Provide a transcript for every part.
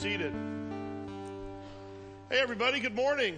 seated. Hey, everybody, good morning.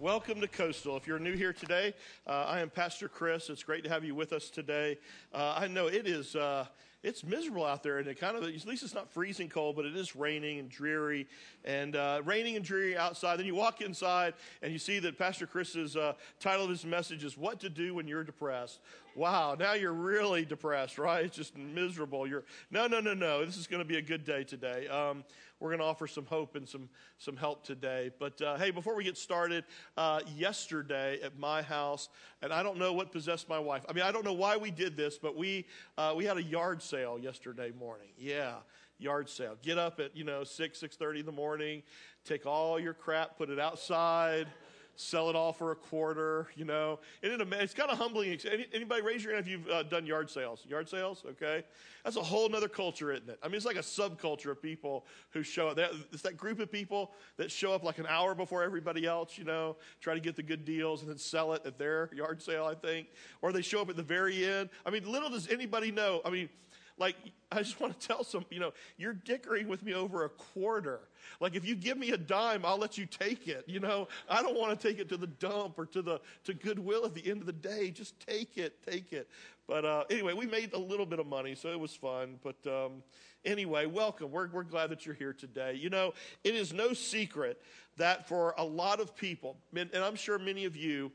Welcome to Coastal. If you're new here today, uh, I am Pastor Chris. It's great to have you with us today. Uh, I know it is. Uh, it's miserable out there, and it kind of at least it's not freezing cold, but it is raining and dreary, and uh, raining and dreary outside. Then you walk inside, and you see that Pastor Chris's uh, title of his message is "What to Do When You're Depressed." Wow, now you're really depressed, right? It's just miserable. You're no, no, no, no. This is going to be a good day today. Um, we're going to offer some hope and some some help today. But uh, hey, before we get started, uh, yesterday at my house, and I don't know what possessed my wife. I mean, I don't know why we did this, but we uh, we had a yard sale yesterday morning. Yeah, yard sale. Get up at you know six six thirty in the morning, take all your crap, put it outside sell it all for a quarter, you know. It, it's kind of humbling. Anybody raise your hand if you've uh, done yard sales? Yard sales, okay? That's a whole other culture, isn't it? I mean, it's like a subculture of people who show up. It's that group of people that show up like an hour before everybody else, you know, try to get the good deals and then sell it at their yard sale, I think. Or they show up at the very end. I mean, little does anybody know. I mean, like, I just want to tell some, you know, you're dickering with me over a quarter. Like, if you give me a dime, I'll let you take it. You know, I don't want to take it to the dump or to the to Goodwill at the end of the day. Just take it, take it. But uh, anyway, we made a little bit of money, so it was fun. But um, anyway, welcome. We're we're glad that you're here today. You know, it is no secret that for a lot of people, and I'm sure many of you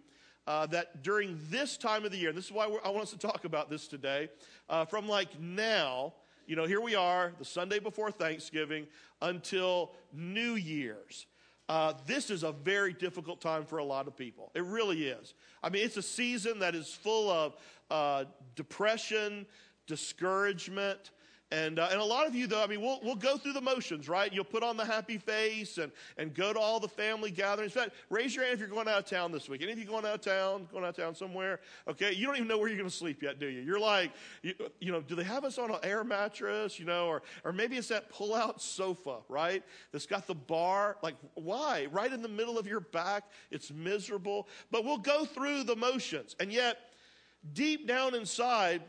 uh, that during this time of the year, this is why I want us to talk about this today, uh, from like now, you know, here we are, the Sunday before Thanksgiving, until New Year's. Uh, this is a very difficult time for a lot of people. It really is. I mean, it's a season that is full of uh, depression, discouragement, and, uh, and a lot of you, though, I mean, we'll, we'll go through the motions, right? You'll put on the happy face and, and go to all the family gatherings. In fact, raise your hand if you're going out of town this week. Any of you going out of town, going out of town somewhere? Okay, you don't even know where you're going to sleep yet, do you? You're like, you, you know, do they have us on an air mattress, you know, or, or maybe it's that pull out sofa, right? That's got the bar. Like, why? Right in the middle of your back. It's miserable. But we'll go through the motions. And yet, deep down inside,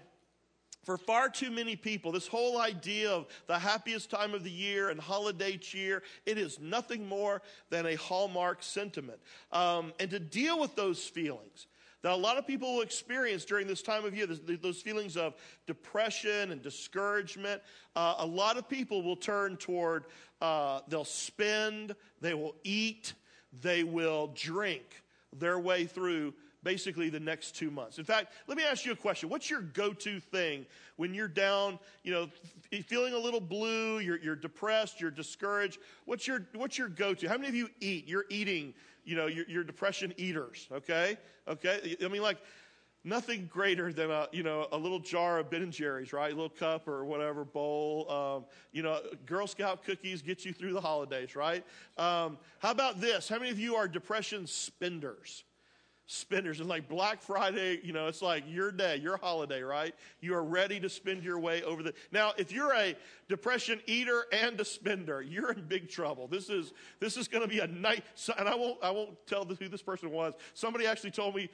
for far too many people, this whole idea of the happiest time of the year and holiday cheer, it is nothing more than a hallmark sentiment. Um, and to deal with those feelings that a lot of people will experience during this time of year, those feelings of depression and discouragement, uh, a lot of people will turn toward, uh, they'll spend, they will eat, they will drink their way through basically the next two months. In fact, let me ask you a question. What's your go to thing when you're down, you know, feeling a little blue, you're, you're depressed, you're discouraged? What's your, what's your go to? How many of you eat? You're eating, you know, you're, you're depression eaters, okay? Okay? I mean, like, nothing greater than a you know a little jar of Ben and Jerry's, right? A little cup or whatever bowl. Um, you know, Girl Scout cookies get you through the holidays, right? Um, how about this? How many of you are depression spenders? Spenders. And like Black Friday, you know, it's like your day, your holiday, right? You are ready to spend your way over the. Now, if you're a depression eater and a spender, you're in big trouble. This is this is going to be a night. And I won't I won't tell who this person was. Somebody actually told me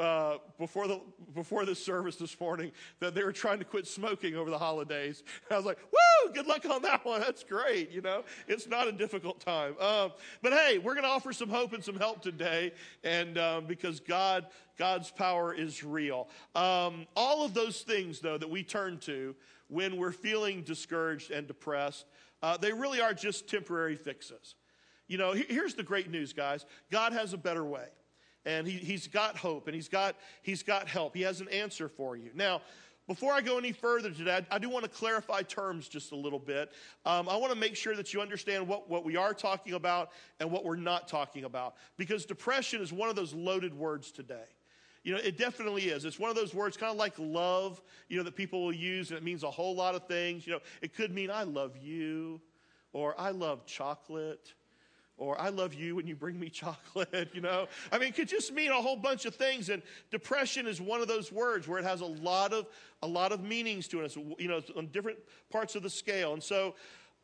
uh, before, the, before this service this morning that they were trying to quit smoking over the holidays. And I was like, woo, good luck on that one. That's great. You know, it's not a difficult time. Um, but hey, we're going to offer some hope and some help today. And um, because God, God's power is real. Um, all of those things, though, that we turn to when we're feeling discouraged and depressed, uh, they really are just temporary fixes. You know, here's the great news, guys God has a better way and he, he's got hope and he's got, he's got help. He has an answer for you. Now, before I go any further today, I, do want to clarify terms just a little bit. Um, I want to make sure that you understand what, what we are talking about and what we're not talking about. Because depression is one of those loaded words today. You know, it definitely is. It's one of those words, kind of like love, you know, that people will use, and it means a whole lot of things. You know, it could mean I love you, or I love chocolate, or I love you when you bring me chocolate, you know? I mean, it could just mean a whole bunch of things. And depression is one of those words where it has a lot of, a lot of meanings to it, you know, on different parts of the scale. And so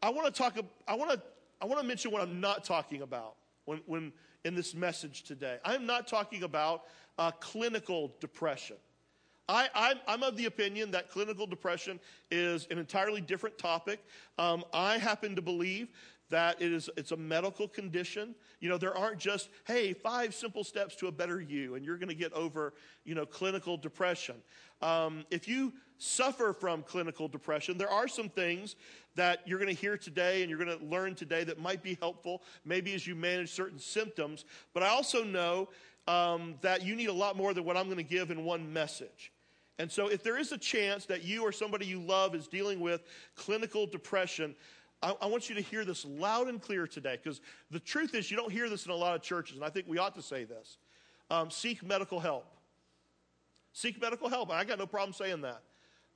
I want to talk, I want to, I want to mention what I'm not talking about when, when in this message today. I'm not talking about uh, clinical depression. I, I'm, I'm of the opinion that clinical depression is an entirely different topic. Um, I happen to believe that it is it's a medical condition. You know there aren't just hey five simple steps to a better you and you're going to get over you know clinical depression. Um, if you suffer from clinical depression there are some things that you're going to hear today and you're going to learn today that might be helpful maybe as you manage certain symptoms. But i also know um, that you need a lot more than what i'm going to give in one message and so, if there is a chance that you or somebody you love is dealing with clinical depression, I, I want you to hear this loud and clear today because the truth is, you don't hear this in a lot of churches, and I think we ought to say this. Um, seek medical help. Seek medical help. I got no problem saying that.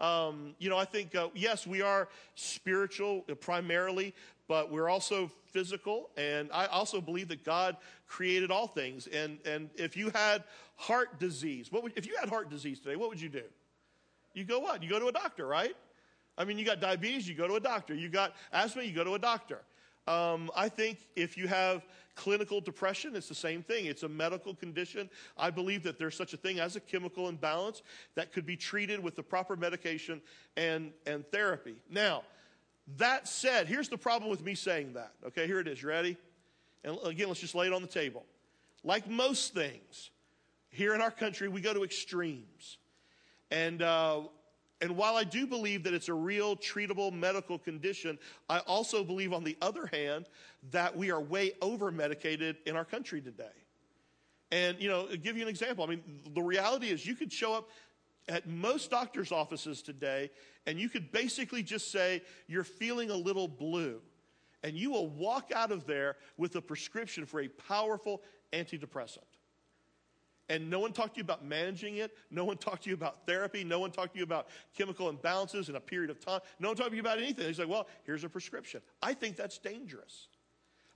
Um, you know, I think, uh, yes, we are spiritual primarily, but we're also physical. And I also believe that God created all things. And, and if you had heart disease, what would, if you had heart disease today, what would you do? You go what? You go to a doctor, right? I mean, you got diabetes, you go to a doctor. You got asthma, you go to a doctor. Um, I think if you have clinical depression, it's the same thing. It's a medical condition. I believe that there's such a thing as a chemical imbalance that could be treated with the proper medication and, and therapy. Now, that said, here's the problem with me saying that. Okay, here it is. You ready? And again, let's just lay it on the table. Like most things, here in our country, we go to extremes. And uh, and while I do believe that it's a real treatable medical condition, I also believe, on the other hand, that we are way over medicated in our country today. And, you know, I'll give you an example. I mean, the reality is you could show up at most doctor's offices today and you could basically just say, You're feeling a little blue. And you will walk out of there with a prescription for a powerful antidepressant and no one talked to you about managing it. No one talked to you about therapy. No one talked to you about chemical imbalances in a period of time. No one talked to you about anything. He's like, well, here's a prescription. I think that's dangerous.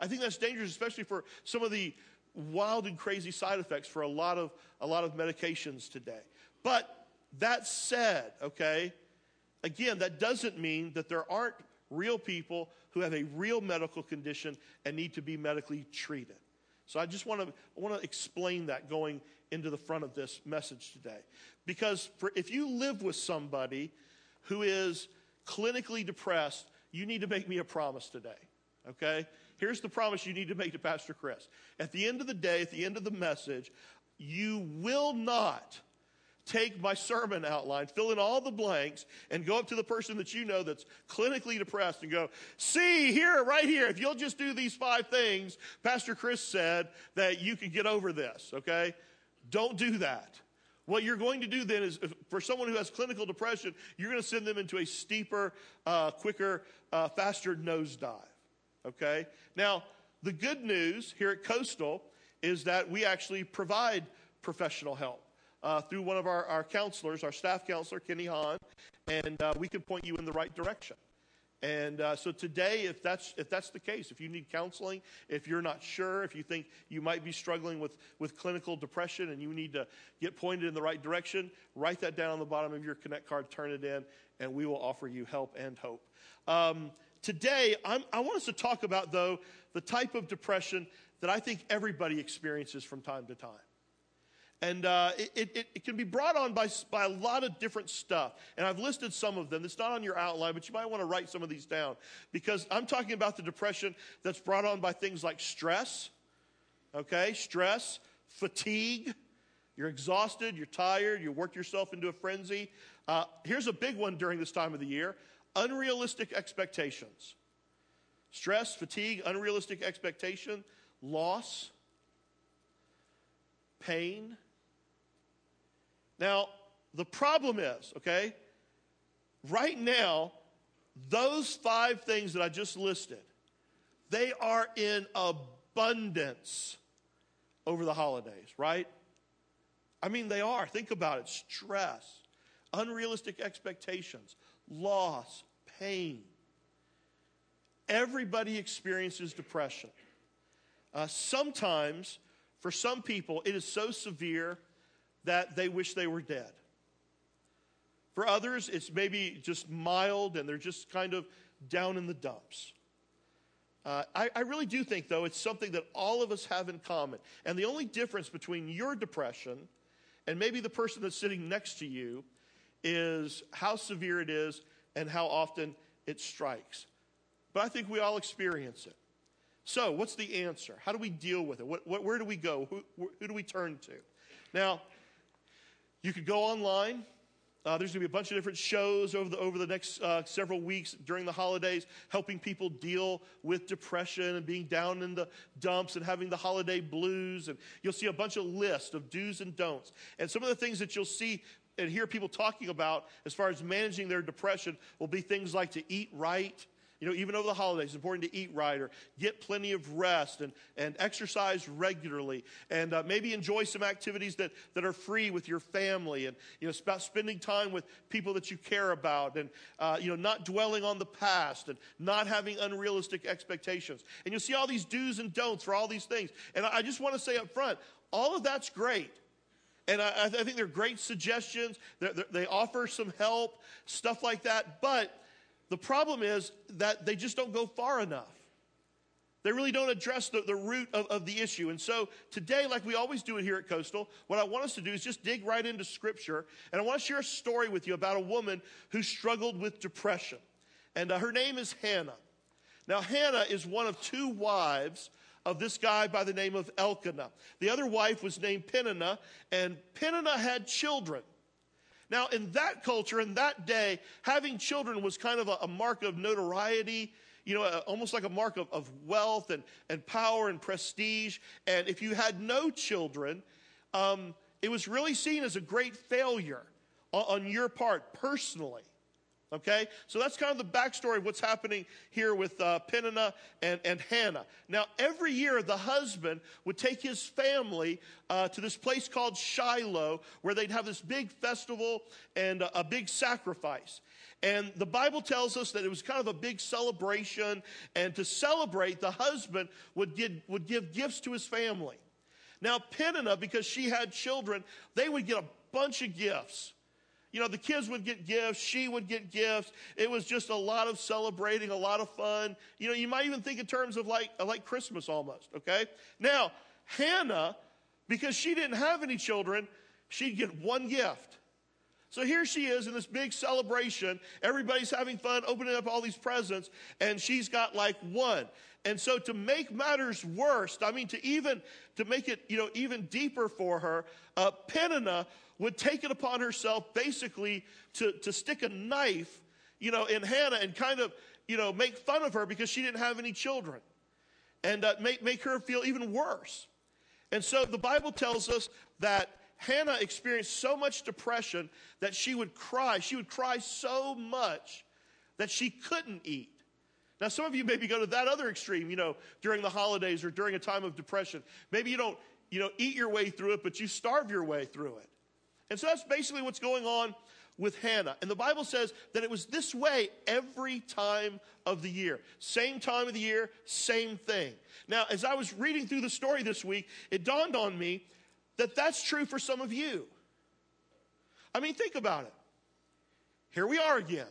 I think that's dangerous, especially for some of the wild and crazy side effects for a lot of, a lot of medications today. But that said, okay, again, that doesn't mean that there aren't real people who have a real medical condition and need to be medically treated. So I just want to I want to explain that going into the front of this message today. Because for, if you live with somebody who is clinically depressed, you need to make me a promise today. Okay? Here's the promise you need to make to Pastor Chris. At the end of the day, at the end of the message, you will not take my sermon outline, fill in all the blanks, and go up to the person that you know that's clinically depressed and go, see here, right here, if you'll just do these five things, Pastor Chris said that you can get over this, okay? Don't do that. What you're going to do then is, for someone who has clinical depression, you're going to send them into a steeper, uh, quicker, uh, faster nosedive. Okay? Now, the good news here at Coastal is that we actually provide professional help uh, through one of our, our counselors, our staff counselor, Kenny Hahn, and uh, we can point you in the right direction. And uh, so today, if that's, if that's the case, if you need counseling, if you're not sure, if you think you might be struggling with, with clinical depression and you need to get pointed in the right direction, write that down on the bottom of your Connect card, turn it in, and we will offer you help and hope. Um, today, I'm, I want us to talk about, though, the type of depression that I think everybody experiences from time to time. And uh, it, it, it, can be brought on by, by a lot of different stuff. And I've listed some of them. It's not on your outline, but you might want to write some of these down. Because I'm talking about the depression that's brought on by things like stress, okay? Stress, fatigue. You're exhausted, you're tired, you work yourself into a frenzy. Uh, here's a big one during this time of the year unrealistic expectations. Stress, fatigue, unrealistic expectation, loss, pain, now, the problem is, okay, right now, those five things that I just listed, they are in abundance over the holidays, right? I mean, they are. Think about it stress, unrealistic expectations, loss, pain. Everybody experiences depression. Uh, sometimes, for some people, it is so severe that they wish they were dead. For others, it's maybe just mild and they're just kind of down in the dumps. Uh, I, I really do think, though, it's something that all of us have in common. And the only difference between your depression And maybe the person that's sitting next to you is how severe it is and how often it strikes. But I think we all experience it. So, what's the answer? How do we deal with it? What, what, where do we go? Who, who, do we turn to? Now, you could go online. Uh, there's going to be a bunch of different shows over the, over the next uh, several weeks during the holidays, helping people deal with depression and being down in the dumps and having the holiday blues. And you'll see a bunch of lists of do's and don'ts. And some of the things that you'll see and hear people talking about as far as managing their depression will be things like to eat right, you know, even over the holidays, it's important to eat right or get plenty of rest and, and exercise regularly and uh, maybe enjoy some activities that, that are free with your family and, you know, about spending time with people that you care about and, uh, you know, not dwelling on the past and not having unrealistic expectations. And you'll see all these do's and don'ts for all these things. And I just want to say up front, all of that's great. And I, I think they're great suggestions. They're, they're, they offer some help, stuff like that. But the problem is that they just don't go far enough. They really don't address the, the root of, of the issue. And so today, like we always do it here at Coastal, what I want us to do is just dig right into Scripture. And I want to share a story with you about a woman who struggled with depression. And uh, her name is Hannah. Now, Hannah is one of two wives of this guy by the name of Elkanah. The other wife was named Peninnah, and Peninnah had children. Now, in that culture, in that day, having children was kind of a, a mark of notoriety, you know, a, almost like a mark of, of wealth and, and power and prestige. And if you had no children, um, it was really seen as a great failure on, on your part personally. Okay? So that's kind of the backstory of what's happening here with uh, Peninnah and, and Hannah. Now, every year, the husband would take his family uh, to this place called Shiloh, where they'd have this big festival and a, a big sacrifice. And the Bible tells us that it was kind of a big celebration. And to celebrate, the husband would would give gifts to his family. Now, Peninnah, because she had children, they would get a bunch of gifts. You know, the kids would get gifts, she would get gifts. It was just a lot of celebrating, a lot of fun. You know, you might even think in terms of like, like Christmas almost, okay? Now, Hannah, because she didn't have any children, she'd get one gift. So here she is in this big celebration. Everybody's having fun, opening up all these presents, and she's got like one. And so to make matters worse, I mean, to even, to make it, you know, even deeper for her, uh, Peninnah would take it upon herself basically to, to stick a knife, you know, in Hannah and kind of, you know, make fun of her because she didn't have any children and uh, make, make her feel even worse. And so the Bible tells us that Hannah experienced so much depression that she would cry. She would cry so much that she couldn't eat. Now, some of you maybe go to that other extreme, you know, during the holidays or during a time of depression. Maybe you don't, you know, eat your way through it, but you starve your way through it. And so that's basically what's going on with Hannah. And the Bible says that it was this way every time of the year. Same time of the year, same thing. Now, as I was reading through the story this week, it dawned on me that that's true for some of you. I mean, think about it. Here we are again.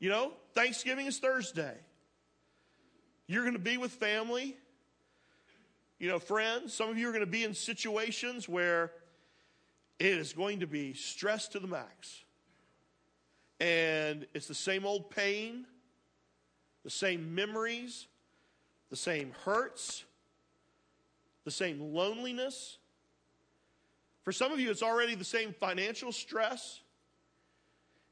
You know, Thanksgiving is Thursday. You're going to be with family, you know, friends. Some of you are going to be in situations where it is going to be stressed to the max. And it's the same old pain, the same memories, the same hurts, the same loneliness. For some of you, it's already the same financial stress.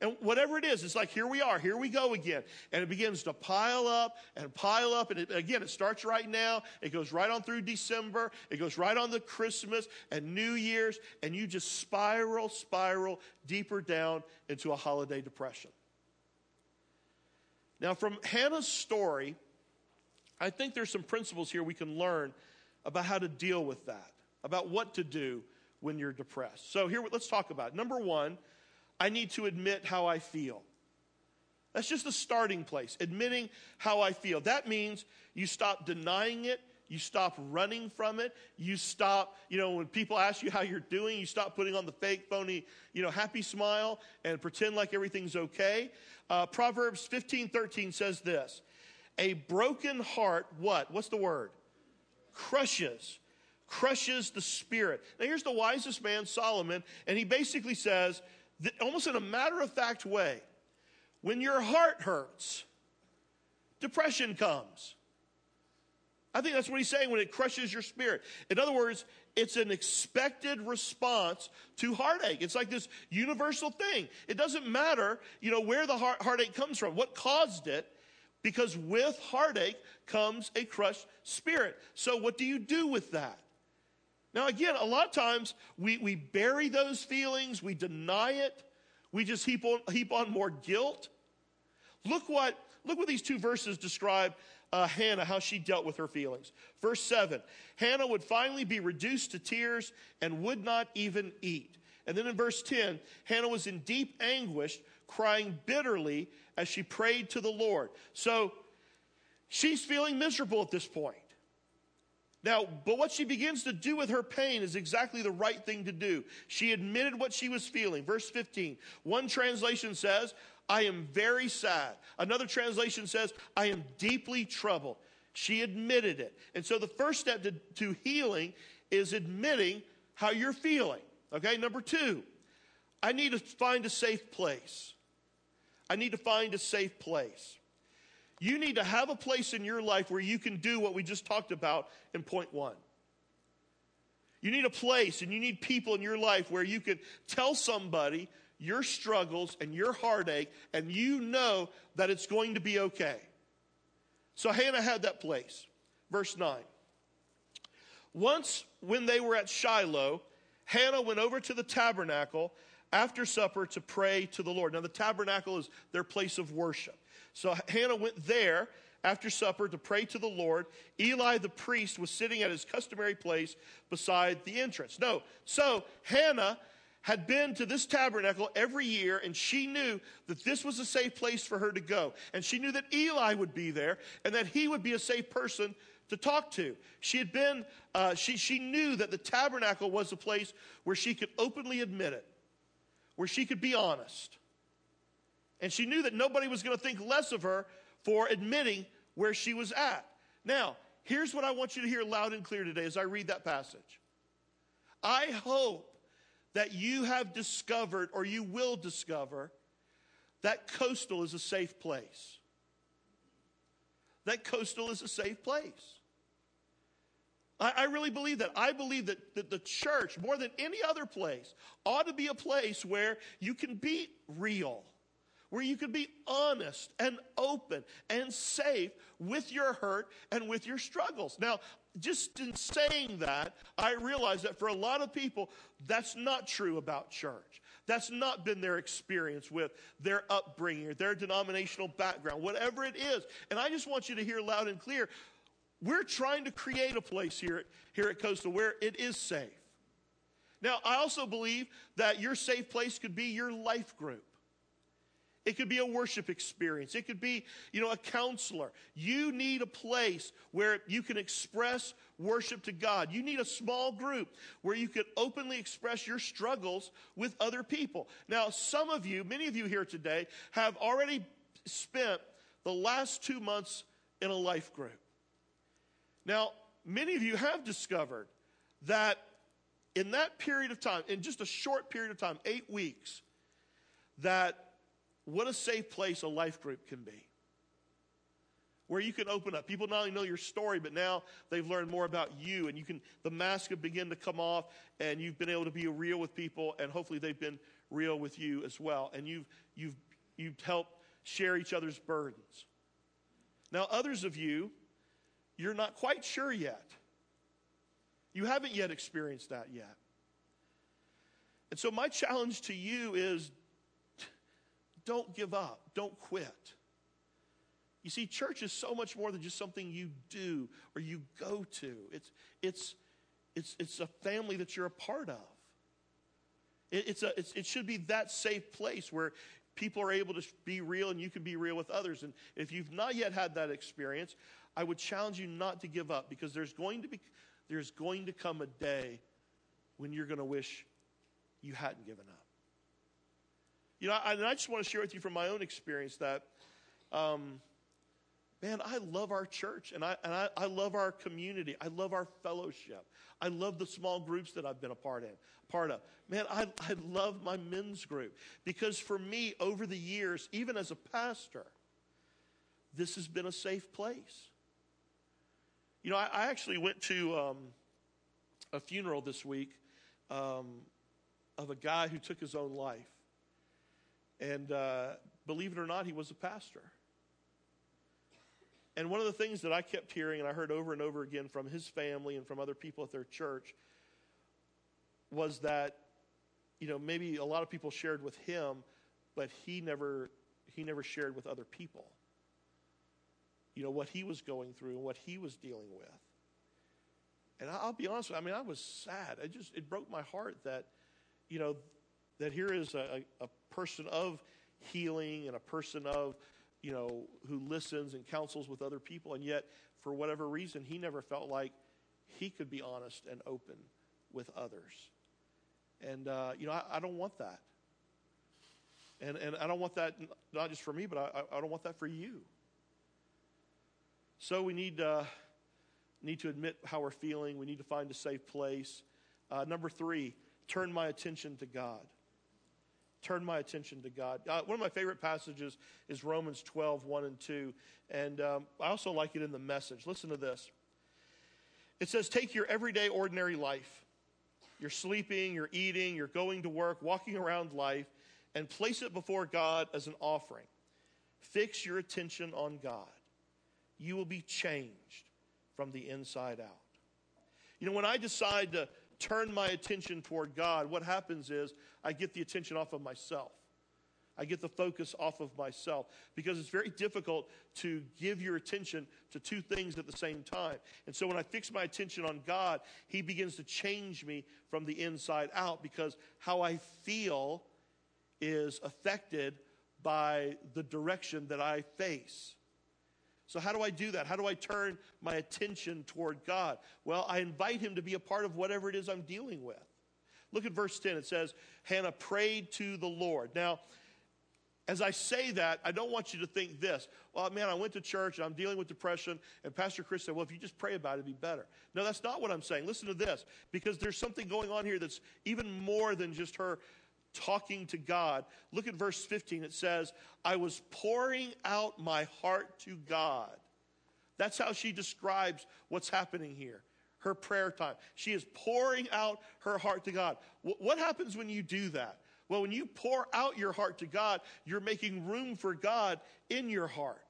And whatever it is, it's like, here we are, here we go again. And it begins to pile up and pile up. And it, again, it starts right now. It goes right on through December. It goes right on to Christmas and New Year's. And you just spiral, spiral deeper down into a holiday depression. Now, from Hannah's story, I think there's some principles here we can learn about how to deal with that, about what to do when you're depressed. So, here, let's talk about it. Number one, I need to admit how I feel. That's just the starting place, admitting how I feel. That means you stop denying it, you stop running from it, you stop, you know, when people ask you how you're doing, you stop putting on the fake, phony, you know, happy smile and pretend like everything's okay. Uh, Proverbs 15 13 says this A broken heart, what? What's the word? Crushes. crushes the spirit. Now, here's the wisest man, Solomon, and he basically says, almost in a matter of fact way, when your heart hurts, depression comes. I think that's what he's saying when it crushes your spirit. In other words, it's an expected response to heartache. It's like this universal thing. It doesn't matter, you know, where the heart, heartache comes from, what caused it, because with heartache comes a crushed spirit. So what do you do with that? Now, again, a lot of times we, we bury those feelings, we deny it, we just heap on, heap on more guilt. Look what, look what these two verses describe uh, Hannah, how she dealt with her feelings. Verse 7 Hannah would finally be reduced to tears and would not even eat. And then in verse 10, Hannah was in deep anguish, crying bitterly as she prayed to the Lord. So she's feeling miserable at this point. Now, but what she begins to do with her pain is exactly the right thing to do. She admitted what she was feeling. Verse 15. One translation says, I am very sad. Another translation says, I am deeply troubled. She admitted it. And so the first step to, to healing is admitting how you're feeling. Okay, number two, I need to find a safe place. I need to find a safe place. You need to have a place in your life where you can do what we just talked about in point one. You need a place and you need people in your life where you can tell somebody your struggles and your heartache, and you know that it's going to be okay. So Hannah had that place. Verse 9. Once, when they were at Shiloh, Hannah went over to the tabernacle after supper to pray to the Lord. Now, the tabernacle is their place of worship. So Hannah went there after supper to pray to the Lord. Eli the priest was sitting at his customary place beside the entrance. No, so Hannah had been to this tabernacle every year, and she knew that this was a safe place for her to go. And she knew that Eli would be there and that he would be a safe person to talk to. She had been, uh, she, she knew that the tabernacle was a place where she could openly admit it, where she could be honest. And she knew that nobody was going to think less of her for admitting where she was at. Now, here's what I want you to hear loud and clear today as I read that passage. I hope that you have discovered or you will discover that coastal is a safe place. That coastal is a safe place. I, I, really believe that. I believe that, that the church, more than any other place, ought to be a place where you can be real where you can be honest and open and safe with your hurt and with your struggles. Now, just in saying that, I realize that for a lot of people, that's not true about church. That's not been their experience with their upbringing or their denominational background, whatever it is. And I just want you to hear loud and clear we're trying to create a place here, here at Coastal where it is safe. Now, I also believe that your safe place could be your life group. It could be a worship experience. It could be, you know, a counselor. You need a place where you can express worship to God. You need a small group where you could openly express your struggles with other people. Now, some of you, many of you here today, have already spent the last two months in a life group. Now, many of you have discovered that in that period of time, in just a short period of time, eight weeks, that what a safe place a life group can be. Where you can open up. People not only know your story, but now they've learned more about you, and you can the mask can begin to come off, and you've been able to be real with people, and hopefully they've been real with you as well. And you've you've you've helped share each other's burdens. Now, others of you, you're not quite sure yet. You haven't yet experienced that yet. And so, my challenge to you is don't give up. Don't quit. You see, church is so much more than just something you do or you go to. It's, it's, it's, it's a family that you're a part of. It, it's a, it's, it should be that safe place where people are able to be real and you can be real with others. And if you've not yet had that experience, I would challenge you not to give up because there's going to be there's going to come a day when you're going to wish you hadn't given up. You know, I, and I just want to share with you from my own experience that um, man, I love our church and I, and I, I love our community. I love our fellowship. I love the small groups that I've been a part in, part of. Man, I, I love my men's group because for me, over the years, even as a pastor, this has been a safe place. You know, I, I actually went to um, a funeral this week um, of a guy who took his own life. And uh, believe it or not, he was a pastor. And one of the things that I kept hearing and I heard over and over again from his family and from other people at their church was that, you know, maybe a lot of people shared with him, but he never he never shared with other people. You know, what he was going through and what he was dealing with. And I'll be honest with you, I mean, I was sad. It just it broke my heart that, you know, that here is a, a person of healing and a person of you know, who listens and counsels with other people, and yet, for whatever reason, he never felt like he could be honest and open with others. And, uh, you know, I, I, don't want that. And, and I don't want that not just for me, but I, I don't want that for you. So we need, uh, need to admit how we're feeling. We need to find a safe place. Uh, number three, turn my attention to God turn my attention to God. Uh, one of my favorite passages is Romans 12, 1 and 2. And um, I also like it in the message. Listen to this. It says, Take your everyday, ordinary life. You're sleeping, you're eating, you're going to work, walking around life, and place it before God as an offering. Fix your attention on God. You will be changed from the inside out. You know, when I decide to turn my attention toward God, what happens is I get the attention off of myself. I get the focus off of myself because it's very difficult to give your attention to two things at the same time. And so when I fix my attention on God, He begins to change me from the inside out because how I feel is affected by the direction that I face. So, how do I do that? How do I turn my attention toward God? Well, I invite Him to be a part of whatever it is I'm dealing with. Look at verse 10. It says, Hannah prayed to the Lord. Now, as I say that, I don't want you to think this. Well, man, I went to church and I'm dealing with depression, and Pastor Chris said, Well, if you just pray about it, it'd be better. No, that's not what I'm saying. Listen to this, because there's something going on here that's even more than just her talking to God. Look at verse 15. It says, I was pouring out my heart to God. That's how she describes what's happening here. Her prayer time. She is pouring out her heart to God. What happens when you do that? Well, when you pour out your heart to God, you're making room for God in your heart.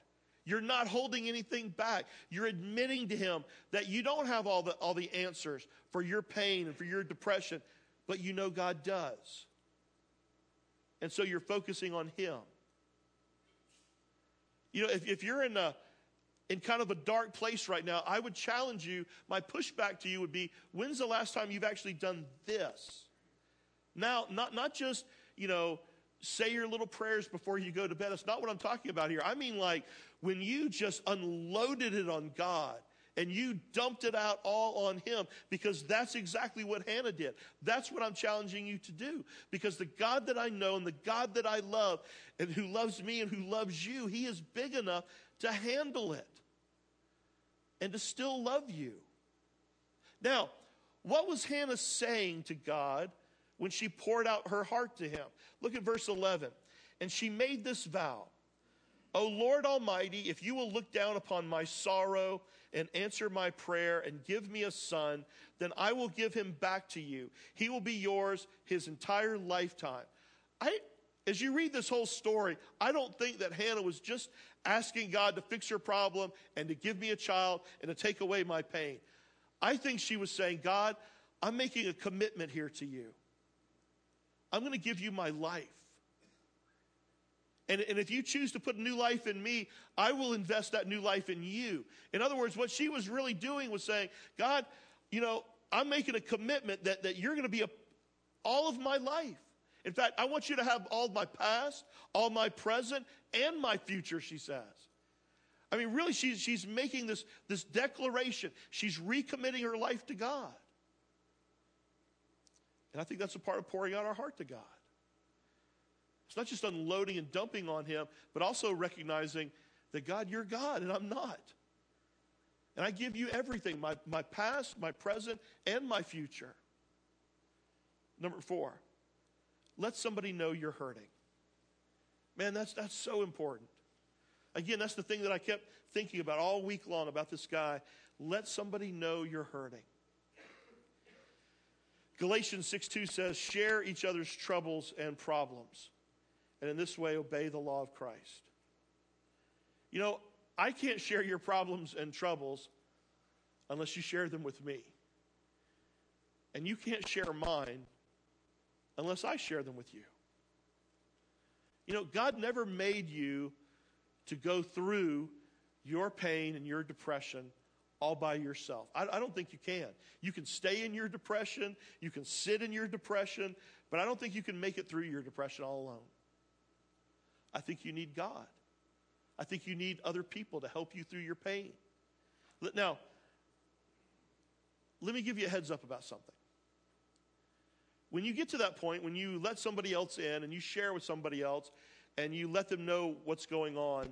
You're not holding anything back. You're admitting to Him that you don't have all the, all the answers for your pain and for your depression, but you know God does. And so you're focusing on Him. You know, if, if you're in a in kind of a dark place right now, I would challenge you. My pushback to you would be when's the last time you've actually done this? Now, not, not just, you know, say your little prayers before you go to bed. That's not what I'm talking about here. I mean, like when you just unloaded it on God and you dumped it out all on him because that's exactly what Hannah did. That's what I'm challenging you to do because the God that I know and the God that I love and who loves me and who loves you, he is big enough to handle it and to still love you. Now, what was Hannah saying to God when she poured out her heart to him? Look at verse 11. And she made this vow. O Lord Almighty, if you will look down upon my sorrow and answer my prayer and give me a son, then I will give him back to you. He will be yours his entire lifetime. I, as you read this whole story, I don't think that Hannah was just asking God to fix her problem and to give me a child and to take away my pain. I think she was saying, God, I'm making a commitment here to you. I'm going to give you my life. And, and if you choose to put new life in me, I will invest that new life in you. In other words, what she was really doing was saying, God, you know, I'm making a commitment that, that you're going to be a, all of my life. In fact, I want you to have all my past, all my present, and my future, she says. I mean, really, she's, she's making this, this declaration. She's recommitting her life to God. And I think that's a part of pouring out our heart to God. It's not just unloading and dumping on Him, but also recognizing that God, you're God and I'm not. And I give you everything my, my past, my present, and my future. Number four, let somebody know you're hurting. Man, that's, that's so important. Again, that's the thing that I kept thinking about all week long about this guy. Let somebody know you're hurting. Galatians 6 2 says, share each other's troubles and problems, and in this way obey the law of Christ. You know, I can't share your problems and troubles unless you share them with me. And you can't share mine unless I share them with you. You know, God never made you to go through your pain and your depression all by yourself. I, I, don't think you can. You can stay in your depression, you can sit in your depression, but I don't think you can make it through your depression all alone. I think you need God. I think you need other people to help you through your pain. Now, let me give you a heads up about something. When you get to that point, when you let somebody else in and you share with somebody else and you let them know what's going on,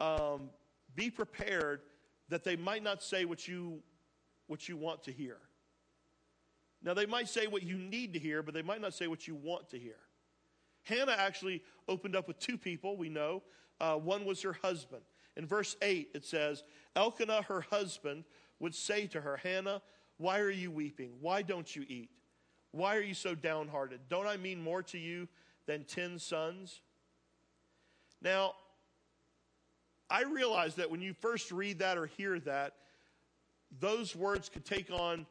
um, be prepared that they might not say what you, what you want to hear. Now, they might say what you need to hear, but they might not say what you want to hear. Hannah actually opened up with two people, we know. Uh, one was her husband. In verse 8, it says, Elkanah, her husband, would say to her, Hannah, why are you weeping? Why don't you eat? Why are you so downhearted? Don't I mean more to you than ten sons? Now, I realize that when you first read that or hear that, those words could take on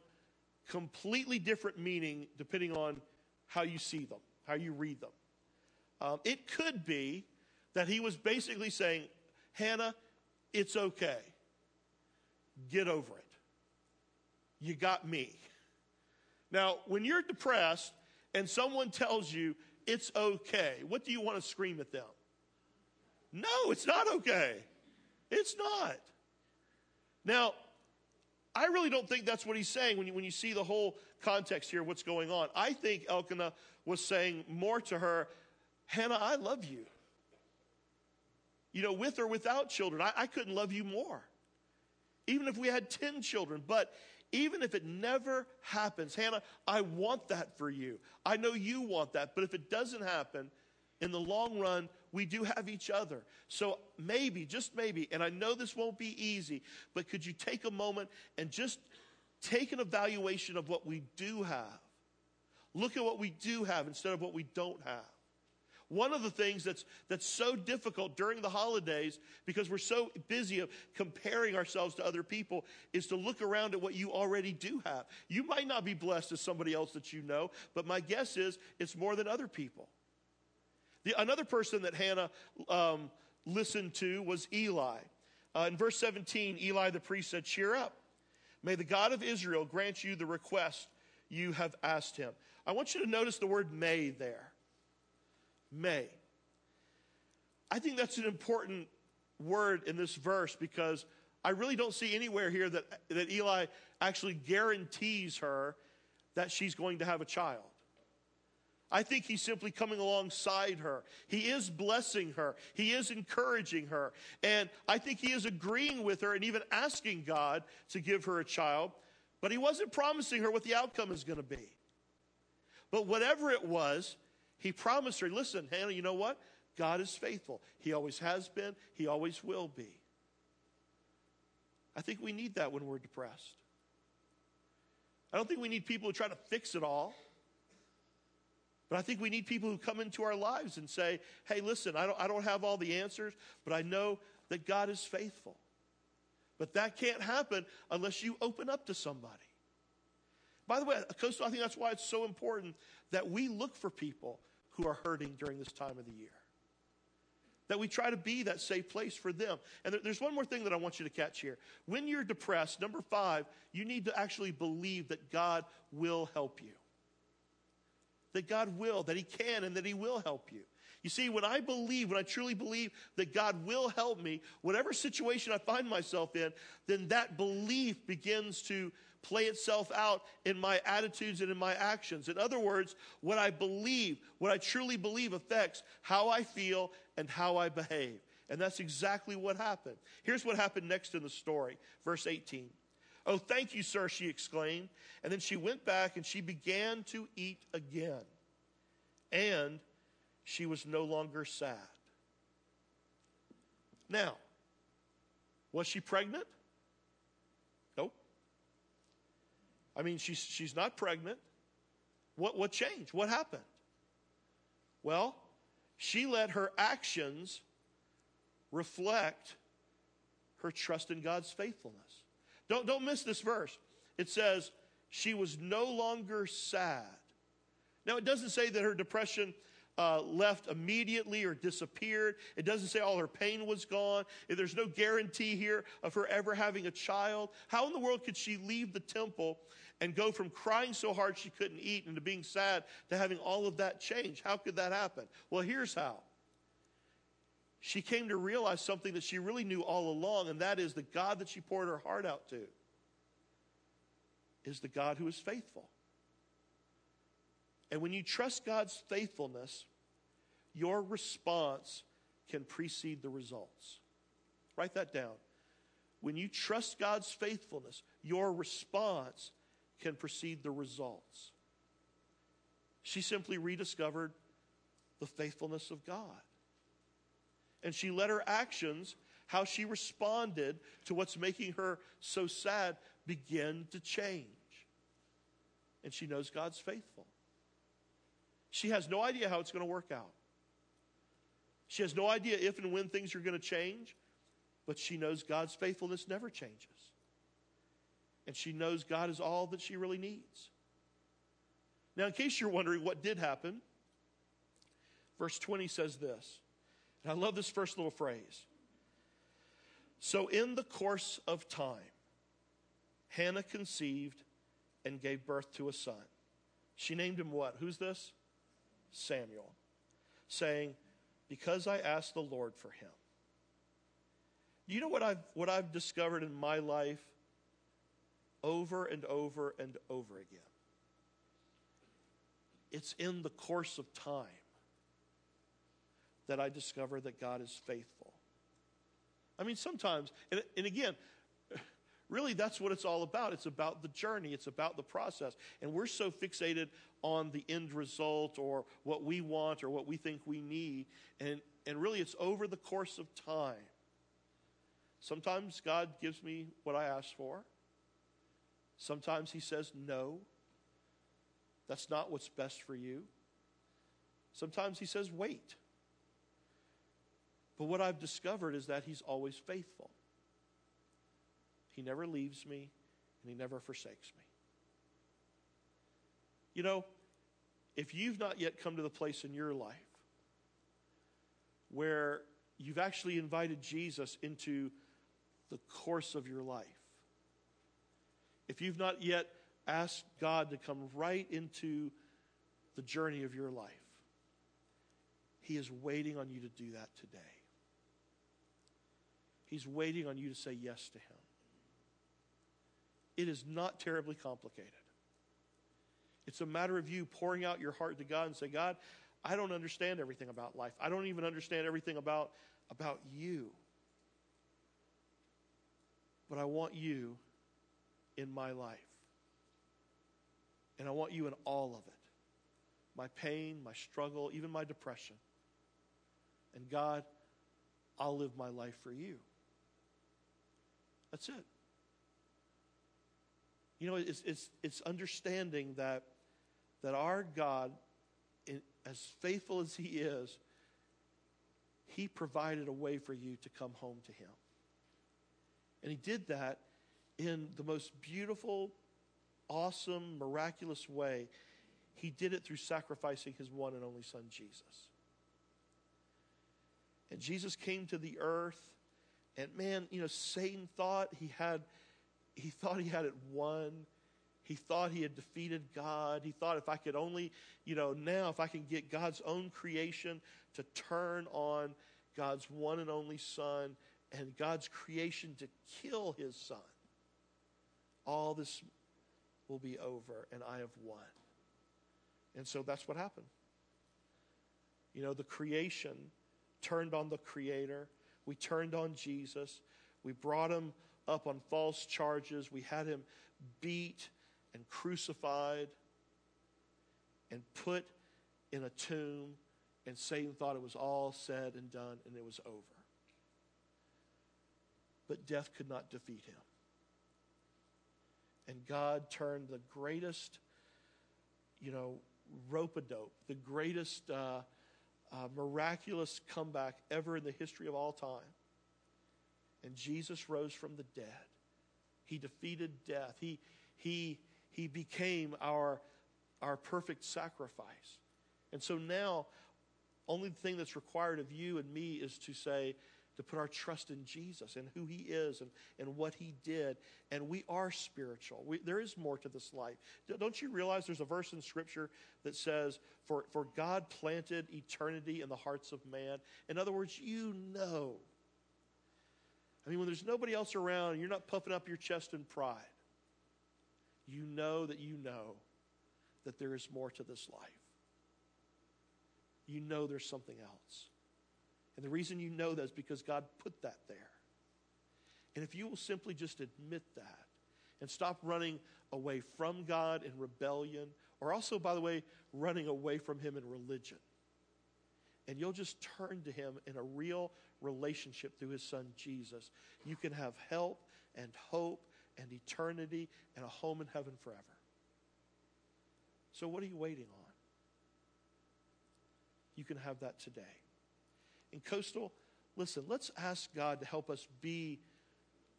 completely different meaning depending on how you see them, how you read them. Um, it could be that he was basically saying, Hannah, it's okay. Get over it. You got me. Now, when you're depressed and someone tells you it's okay, what do you want to scream at them? No, it's not okay. It's not. Now, I really don't think that's what he's saying when you, when you see the whole context here, what's going on. I think Elkanah was saying more to her, Hannah, I love you. You know, with or without children, I, I couldn't love you more. Even if we had 10 children. But even if it never happens, Hannah, I want that for you. I know you want that. But if it doesn't happen, in the long run, we do have each other. So maybe, just maybe, and I know this won't be easy, but could you take a moment and just take an evaluation of what we do have? Look at what we do have instead of what we don't have. One of the things that's, that's so difficult during the holidays, because we're so busy of comparing ourselves to other people, is to look around at what you already do have. You might not be blessed as somebody else that you know, but my guess is it's more than other people. The, another person that Hannah um, listened to was Eli. Uh, in verse 17, Eli the priest said, Cheer up. May the God of Israel grant you the request you have asked him. I want you to notice the word may there may. I think that's an important word in this verse because I really don't see anywhere here that, that Eli actually guarantees her that she's going to have a child. I think he's simply coming alongside her. He is blessing her. He is encouraging her. And I think he is agreeing with her and even asking God to give her a child. But he wasn't promising her what the outcome is going to be. But whatever it was, he promised her, listen, Hannah, you know what? God is faithful. He always has been, He always will be. I think we need that when we're depressed. I don't think we need people who try to fix it all. But I think we need people who come into our lives and say, hey, listen, I don't, I don't have all the answers, but I know that God is faithful. But that can't happen unless you open up to somebody. By the way, I think that's why it's so important that we look for people who are hurting during this time of the year. That we try to be that safe place for them. And there's one more thing that I want you to catch here. When you're depressed, number five, you need to actually believe that God will help you. That God will, that He can, and that He will help you. You see, when I believe, when I truly believe that God will help me, whatever situation I find myself in, then that belief begins to play itself out in my attitudes and in my actions. In other words, what I believe, what I truly believe affects how I feel and how I behave. And that's exactly what happened. Here's what happened next in the story, verse 18. Oh, thank you, sir, she exclaimed. And then she went back and she began to eat again. And she was no longer sad. Now, was she pregnant? I mean, she's, she's not pregnant. What, what changed? What happened? Well, she let her actions reflect her trust in God's faithfulness. Don't, don't miss this verse. It says, she was no longer sad. Now, it doesn't say that her depression uh, left immediately or disappeared. It doesn't say all her pain was gone. There's no guarantee here of her ever having a child. How in the world could she leave the temple and go from crying so hard she couldn't eat and to being sad to having all of that change? How could that happen? Well, here's how. She came to realize something that she really knew all along, and that is the God that she poured her heart out to is the God who is faithful. And when you trust God's faithfulness, your response can precede the results. Write that down. When you trust God's faithfulness, your response can precede the results. She simply rediscovered the faithfulness of God. And she let her actions, how she responded to what's making her so sad, begin to change. And she knows God's faithful. She has no idea how it's going to work out. She has no idea if and when things are going to change, but she knows God's faithfulness never changes. And she knows God is all that she really needs. Now, in case you're wondering what did happen, verse 20 says this. And I love this first little phrase. So, in the course of time, Hannah conceived and gave birth to a son. She named him what? Who's this? Samuel, saying, Because I asked the Lord for him. You know what I've, what I've discovered in my life over and over and over again? It's in the course of time that I discover that God is faithful. I mean, sometimes, and, and again, really that's what it's all about. It's about the journey, it's about the process. And we're so fixated on the end result or what we want or what we think we need. And, and really, it's over the course of time. Sometimes God gives me what I ask for. Sometimes He says, no, that's not what's best for you. Sometimes He says, wait. But what I've discovered is that He's always faithful. He never leaves me, and He never forsakes me. You know, if you've not yet come to the place in your life where you've actually invited Jesus into the course of your life, if you've not yet asked God to come right into the journey of your life, He is waiting on you to do that today. He's waiting on you to say yes to Him. It is not terribly complicated. It's a matter of you pouring out your heart to God and say, God, I don't understand everything about life. I don't even understand everything about, about you. But I want you in my life. And I want you in all of it my pain, my struggle, even my depression. And God, I'll live my life for you. That's it. You know, it's, it's, it's understanding that that our God, as faithful as He is, He provided a way for you to come home to Him. And He did that in the most beautiful, awesome, miraculous way. He did it through sacrificing His one and only Son, Jesus. And Jesus came to the earth, and man, you know, Satan thought he had, he thought he had it won he thought he had defeated God. He thought if I could only, you know, now if I can get God's own creation to turn on God's one and only Son and God's creation to kill his Son, all this will be over and I have won. And so that's what happened. You know, the creation turned on the Creator. We turned on Jesus. We brought him up on false charges. We had him beat and crucified and put in a tomb. And Satan thought it was all said and done and it was over. But death could not defeat him. And God turned the greatest, you know, rope a dope, the greatest uh, uh, miraculous comeback ever in the history of all time. And Jesus rose from the dead. He defeated death. He, he, he became our, our perfect sacrifice. And so now, only thing that's required of you and me is to say, to put our trust in Jesus and who He is and, and what He did. And we are spiritual. We, there is more to this life. Don't you realize there's a verse in Scripture that says, for, for God planted eternity in the hearts of man? In other words, you know. I mean, when there's nobody else around, and you're not puffing up your chest in pride. You know that you know that there is more to this life. You know there's something else. And the reason you know that is because God put that there. And if you will simply just admit that and stop running away from God in rebellion, or also, by the way, running away from Him in religion, and you'll just turn to Him in a real relationship through His Son Jesus, you can have help and hope and eternity and a home in heaven forever. So, what are you waiting on? You can have that today. In Coastal, listen, let's ask God to help us be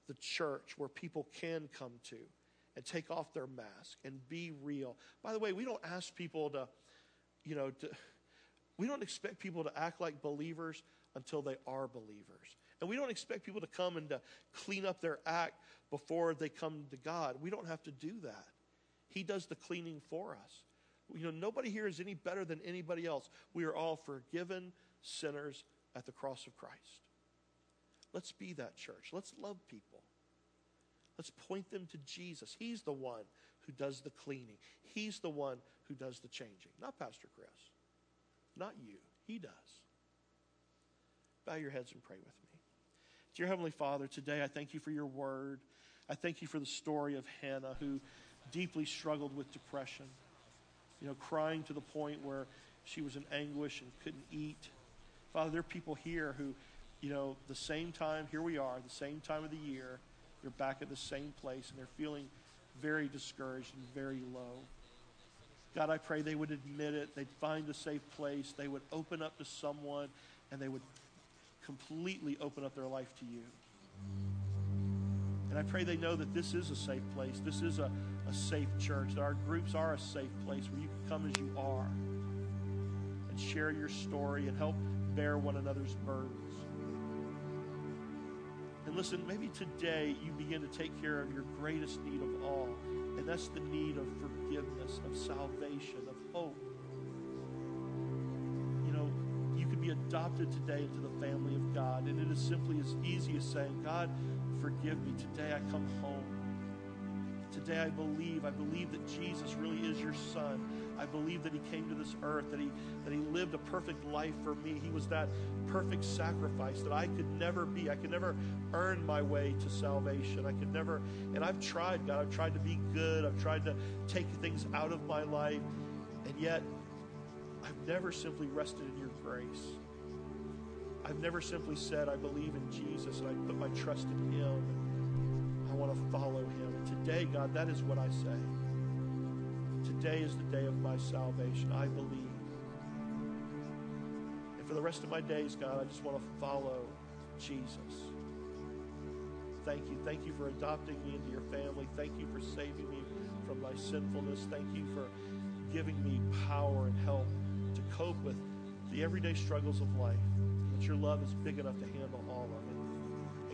the church where people can come to and take off their mask and be real. By the way, we don't ask people to, you know, to, we don't expect people to act like believers until they are believers. And we don't expect people to come and to clean up their act before they come to God. We don't have to do that. He does the cleaning for us. You know, nobody here is any better than anybody else. We are all forgiven sinners at the cross of Christ. Let's be that church. Let's love people. Let's point them to Jesus. He's the one who does the cleaning, He's the one who does the changing, not Pastor Chris. Not you. He does. Bow your heads and pray with me. Dear Heavenly Father, today I thank you for your word. I thank you for the story of Hannah who deeply struggled with depression, you know, crying to the point where she was in anguish and couldn't eat. Father, there are people here who, you know, the same time, here we are, the same time of the year, they're back at the same place and they're feeling very discouraged and very low. God, I pray they would admit it, they'd find a safe place, they would open up to someone, and they would completely open up their life to you. And I pray they know that this is a safe place. This is a, a safe church, that our groups are a safe place where you can come as you are and share your story and help bear one another's burdens. And listen, maybe today you begin to take care of your greatest need of all, and that's the need of forgiveness, of salvation, of hope. You know, you can be adopted today into the family of God, and it is simply as easy as saying, God, forgive me. Today I come home. Today I believe. I believe that Jesus really is your son I believe that he came to this earth, that he, that he lived a perfect life for me. He was that perfect sacrifice that I could never be. I could never earn my way to salvation. I could never, and I've tried, God. I've tried to be good. I've tried to take things out of my life. And yet, I've never simply rested in your grace. I've never simply said, I believe in Jesus and I put my trust in him. Want to follow him. Today, God, that is what I say. Today is the day of my salvation. I believe. And for the rest of my days, God, I just want to follow Jesus. Thank you. Thank you for adopting me into your family. Thank you for saving me from my sinfulness. Thank you for giving me power and help to cope with the everyday struggles of life. That your love is big enough to handle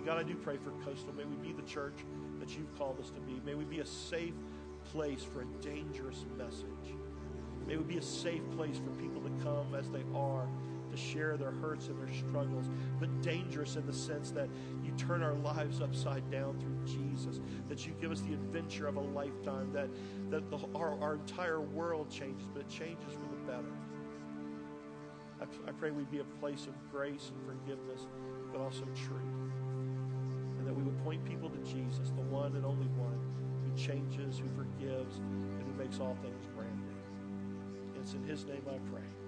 God, I do pray for Coastal. May we be the church that you've called us to be. May we be a safe place for a dangerous message. May we be a safe place for people to come as they are to share their hurts and their struggles, but dangerous in the sense that you turn our lives upside down through Jesus, that you give us the adventure of a lifetime, that, that the, our, our entire world changes, but it changes for the better. I, I pray we'd be a place of grace and forgiveness, but also truth. Point people to Jesus, the one and only one who changes, who forgives, and who makes all things brand new. It's in his name I pray.